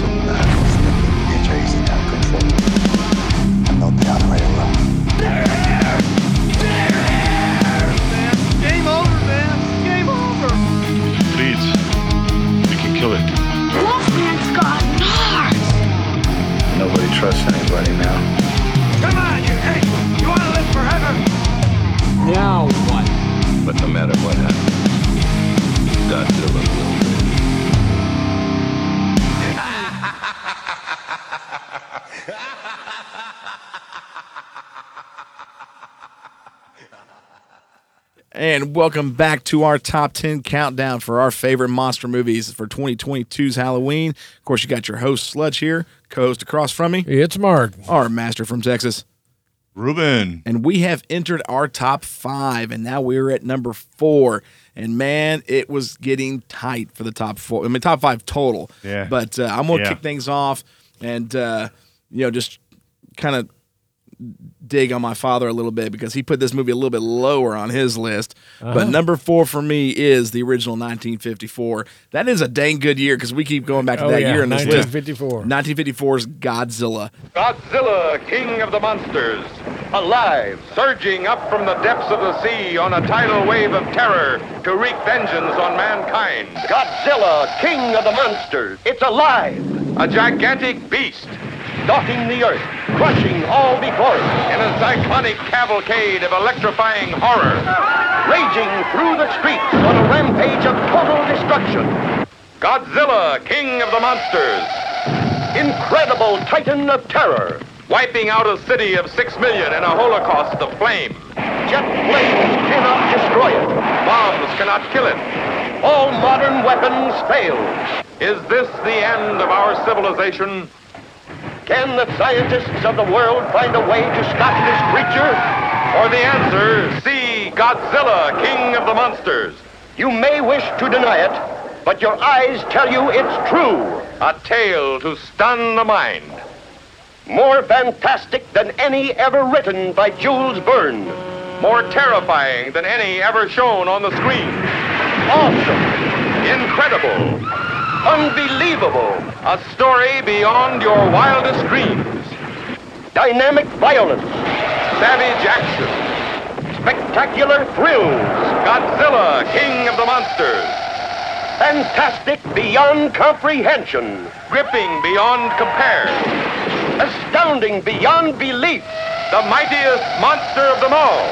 some miracles that get Jason out of control. And they'll be on the way around. Game over, man. Game over. Leads. We can kill it. Wolfman's got. Nobody trusts anybody And welcome back to our top 10 countdown for our favorite monster movies for 2022's Halloween. Of course, you got your host, Sludge, here, co host across from me, It's Mark. our master from Texas. Ruben. And we have entered our top five, and now we're at number four. And man, it was getting tight for the top four. I mean, top five total. Yeah. But uh, I'm going to Yeah. kick things off and, uh, you know, just kind of dig on my father a little bit because he put this movie a little bit lower on his list. But uh-huh. number four for me is the original 1954. That is a dang good year because we keep going back to Oh, that yeah, year in this list. 1954. 1954's Godzilla. Godzilla, king of the monsters, alive, surging up from the depths of the sea on a tidal wave of terror to wreak vengeance on mankind. Godzilla, king of the monsters. It's alive, A gigantic beast stalking the earth, crushing all before it, in a cyclonic cavalcade of electrifying horror. raging through the streets on a rampage of total destruction. Godzilla, king of the monsters, Incredible titan of terror. wiping out a city of six million in a holocaust of flame. Jet planes cannot destroy it. Bombs cannot kill it. All modern weapons fail. Is this the end of our civilization? Can the scientists of the world find a way to stop this creature? For the answer, see Godzilla, king of the monsters. You may wish to deny it, but your eyes tell you it's true. A tale to stun the mind. More fantastic than any ever written by Jules Verne. More terrifying than any ever shown on the screen. Awesome. Incredible. Unbelievable. A story beyond your wildest dreams. Dynamic violence. Savage action. Spectacular thrills. Godzilla, king of the monsters. Fantastic beyond comprehension. Gripping beyond compare. Astounding beyond belief. The mightiest monster of them all.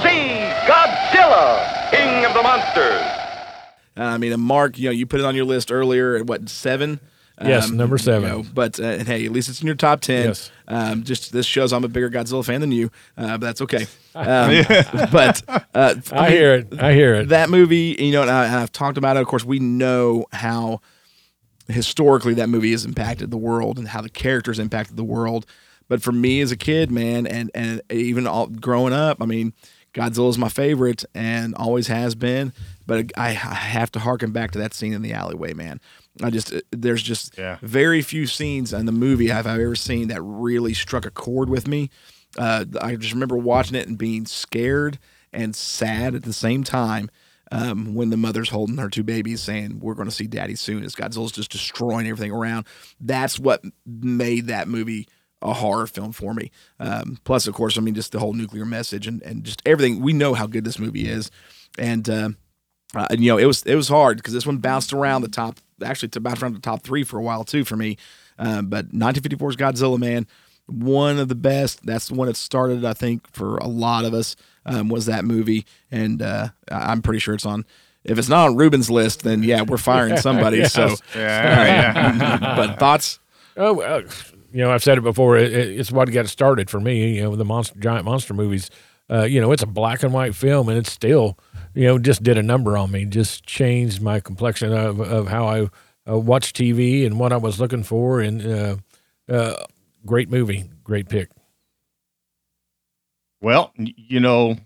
See Godzilla. King of the monsters. I mean, and Mark, you know, you put it on your list earlier at what seven? Um, Yes, number seven. you know, but uh, hey, at least it's in your top ten. Yes. Um, just this shows I'm a bigger Godzilla fan than you, uh, but that's okay. Um, but uh, I hear it. I hear it. that movie, you know, and, I, and I've talked about it. Of course, we know how historically that movie has impacted the world and how the characters impacted the world. But for me as a kid, man, and and even all, growing up, I mean, Godzilla is my favorite and always has been. But I, I have to harken back to that scene in the alleyway, man. I just uh, there's just Yeah. very few scenes in the movie I've ever seen that really struck a chord with me. Uh, I just remember watching it and being scared and sad at the same time um, when the mother's holding her two babies, saying, "We're going to see Daddy soon." As Godzilla's just destroying everything around. That's what made that movie a horror film for me. Um, plus, of course, I mean, just the whole nuclear message and, and just everything. We know how good this movie is, and uh, uh, and, you know, it was it was hard because this one bounced around the top, actually to bounce around the top three for a while too for me. Um, but 1954's Godzilla, man, one of the best. That's the one that started, I think, for a lot of us um, was that movie, and uh, I'm pretty sure it's on. If it's not on Ruben's list, then yeah, we're firing somebody. So, Yeah, yeah. but thoughts? Oh, uh, you know, I've said it before. It, it- it's what got started for me. You know, the monster, giant monster movies. Uh, you know, it's a black and white film, and it still, you know, just did a number on me. Just changed my complexion of of how I uh, watch TV and what I was looking for. And uh, uh, great movie, great pick. Well, you know,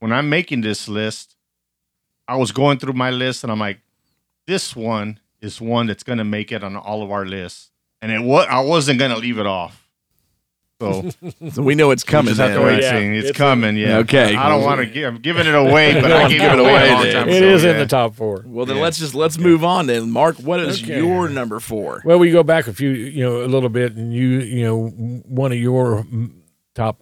when I'm making this list, I was going through my list and I'm like, this one is one that's going to make it on all of our lists. And it was, I wasn't going to leave it off. So So we know it's coming. coming. just have then, right? Yeah, It's, it's coming. Yeah. Okay. I don't want to give. I'm giving it away, but I wanna gave it it away away a long time It ago, is in the top four. Well, then Yeah. let's just let's move on then. Mark, what is Okay. your number four? Well, we go back a few, you know, a little bit, and you, you know, one of your top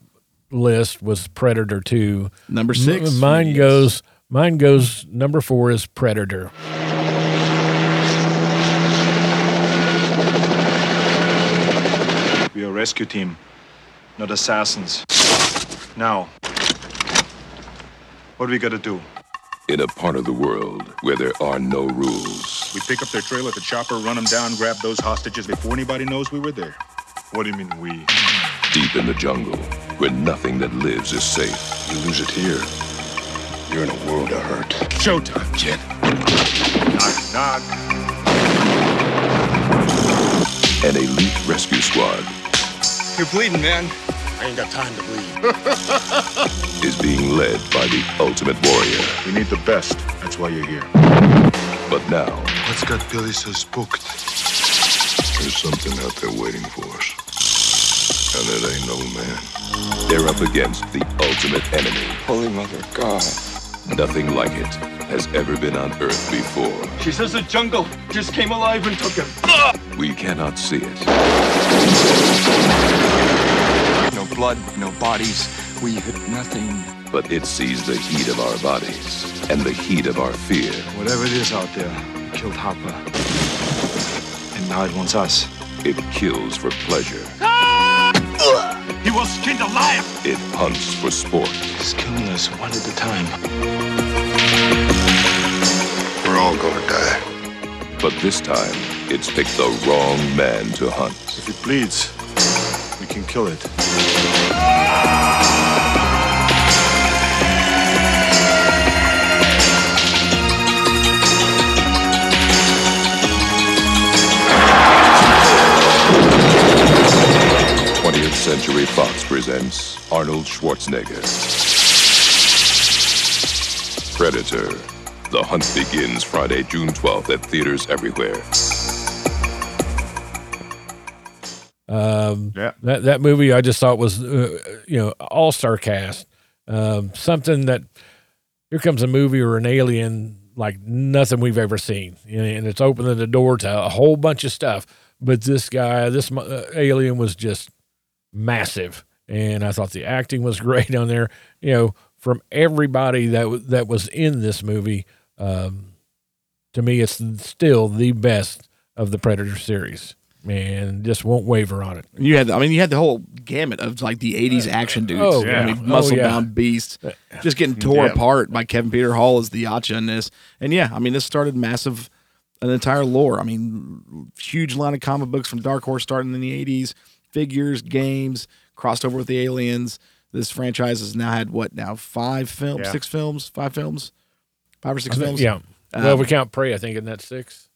list was Predator Two. Number M- six. mine Yes. goes. Mine goes. Number four is Predator. We are a rescue team, not assassins. Now, what do we gotta do? In a part of the world where there are no rules, We pick up their trail at the chopper, run them down, grab those hostages before anybody knows we were there. What do you mean we? deep in the jungle, where nothing that lives is safe, You lose it here, you're in a world of hurt. Showtime, kid. Knock, knock. an elite rescue squad You're bleeding, man. I ain't got time to bleed. is being led by the ultimate warrior. We need the best. That's why you're here. But now, What's got Billy so spooked? there's something out there waiting for us. And it ain't no man. They're up against the ultimate enemy. Holy Mother God. Nothing like it has ever been on Earth before. She says the jungle just came alive and took him. We cannot see it, No blood, no bodies. We hit nothing. but it sees the heat of our bodies and the heat of our fear. Whatever it is out there, it killed Hopper. And now it wants us. It kills for pleasure. He was skinned alive. It hunts for sport. It's killing us one at a time. We're all gonna die. But this time, it's picked the wrong man to hunt. If it bleeds, we can kill it. Twentieth Century Fox presents Arnold Schwarzenegger. Predator. The hunt begins Friday, June 12th at theaters everywhere. Um, Yeah. that that movie I just thought was uh, you know all star cast. Um, something that here comes a movie or an alien like nothing we've ever seen, and it's opening the door to a whole bunch of stuff. But this guy, this uh, alien was just massive, and I thought the acting was great on there. You know, from everybody that that was in this movie, um, to me, it's still the best of the Predator series. Man, just won't waver on it. You had, the, I mean, you had the whole gamut of like the '80s action dudes. Oh, I yeah. mean, Oh, muscle yeah. bound beast, just getting tore Yeah. apart by Kevin Peter Hall as the Yautja in this. And yeah, I mean, this started massive, an entire lore. I mean, huge line of comic books from Dark Horse starting in the '80s, figures, games, crossed over with the aliens. This franchise has now had what now five films, Yeah. six films, five films, five or six I think- films. yeah. well, Um, we count Prey, I think, in that six.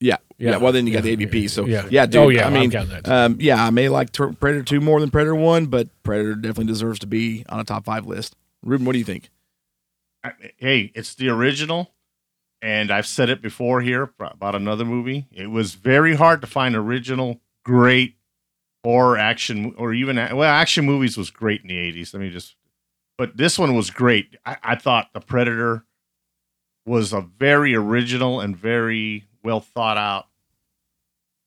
Yeah. yeah. Yeah. Well, then you got Yeah. the AVP. So Yeah. yeah, dude. Oh, yeah, I mean, um, yeah, I may like Ter- Predator two more than Predator one, but Predator definitely deserves to be on a top five list. Ruben, what do you think? I- hey, it's the original, and I've said it before here about another movie. It was very hard to find original, great horror action, or even well, action movies was great in the eighties. Let me just, but this one was great. I, I thought the Predator was a very original and very well thought out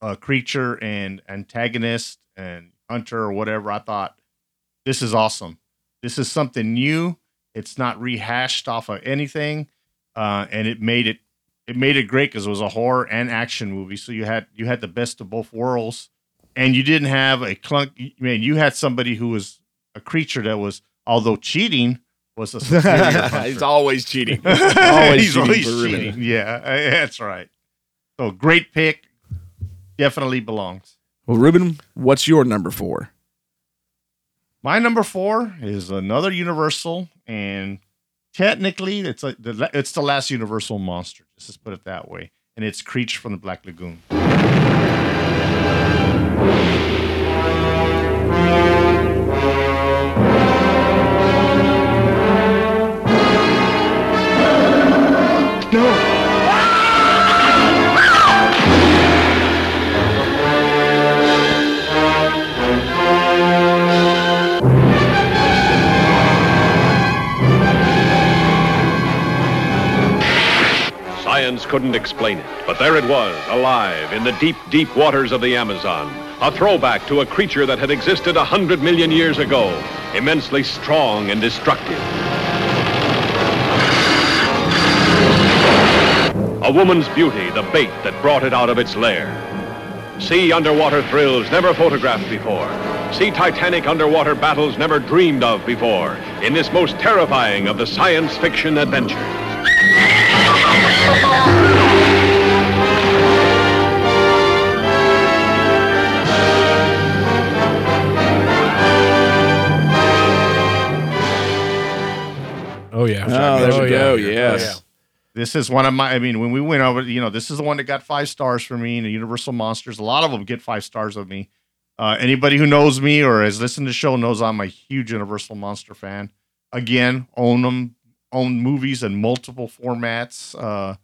uh, creature and antagonist and hunter or whatever. I thought this is awesome. This is something new. It's not rehashed off of anything, uh, and it made it it made it great because it was a horror and action movie. So you had you had the best of both worlds, and you didn't have a clunk. Man, you had somebody who was a creature that was, although cheating, was a. He's always cheating. always He's cheating always cheating. Yeah, that's right. So great pick. Definitely belongs. Well, Ruben, what's your number four? My number four is another Universal, and technically, it's a, the, it's the last Universal monster. Let's just put it that way, and it's Creature from the Black Lagoon. Couldn't explain it, but there it was, alive in the deep, deep waters of the Amazon. A throwback to a creature that had existed a hundred million years ago, immensely strong and destructive. A woman's beauty, the bait that brought it out of its lair. See underwater thrills never photographed before. See Titanic underwater battles never dreamed of before in this most terrifying of the science fiction adventures. Oh yeah. Oh, there Oh, we yeah. go. Oh, yeah. This is one of my. I mean, when we went over, you know, this is the one that got five stars for me. And the Universal Monsters, a lot of them get five stars of me. Uh, anybody who knows me or has listened to the show knows I'm a huge Universal Monster fan. Again, own them, own movies in multiple formats. Uh,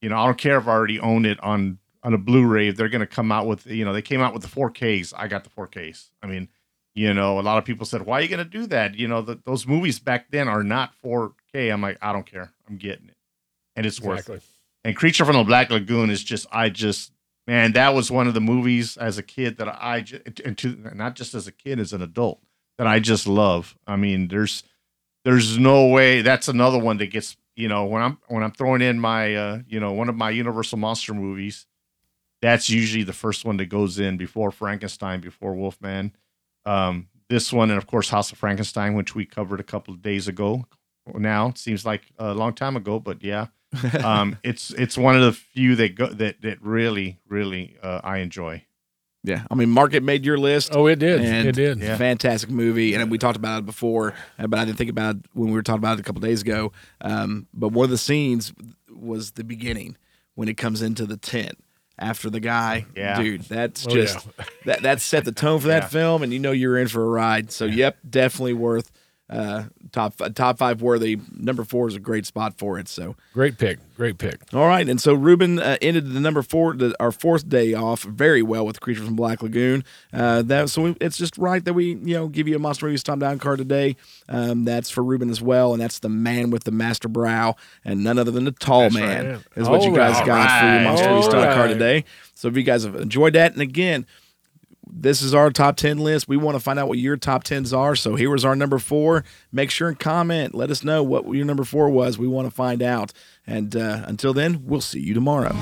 you know, I don't care if I already own it on on a Blu-ray. If they're going to come out with, you know, they came out with the 4Ks. I got the 4Ks. I mean, you know, a lot of people said, "Why are you going to do that?" You know, the, those movies back then are not 4K. I'm like, I don't care. I'm getting it, and it's worth it. And Creature from the Black Lagoon is just, I just, man, that was one of the movies as a kid that I, and to, not just as a kid, as an adult, that I just love. I mean, there's, there's no way that's another one that gets, you know, when I'm when I'm throwing in my, uh, you know, one of my Universal monster movies, that's usually the first one that goes in before Frankenstein, before Wolfman. Um, this one, and of course, House of Frankenstein, which we covered a couple of days ago. Now it seems like a long time ago, but yeah, um, it's it's one of the few that go that that really really uh, I enjoy. Yeah, I mean, Market made your list. Oh, it did. And It did. Yeah. Fantastic movie, and we talked about it before, uh, but I didn't think about it when we were talking about it a couple days ago. Um, but one of the scenes was the beginning when it comes into the tent after the guy. Yeah. dude, that's Oh, just that that set the tone for that Yeah. film, and you know you're in for a ride. So, yep, definitely worth uh, top top five worthy. Number four is a great spot for it. So. Great pick. Great pick. All right, and so Ruben uh, ended the number four, the, our fourth day off, very well with Creature from Black Lagoon. Uh, that so we, it's just right that we you know give you a Monster Movies Tom Down card today. Um, that's for Ruben as well, and that's the man with the master brow, and none other than the tall That's man right. is what you guys right. got for your Monster right. Movies Tom All card today. So if you guys have enjoyed that, and again. This is our top 10 list. We want to find out what your top 10s are. So here was our number four. Make sure and comment. Let us know what your number four was. We want to find out. And uh, until then, we'll see you tomorrow.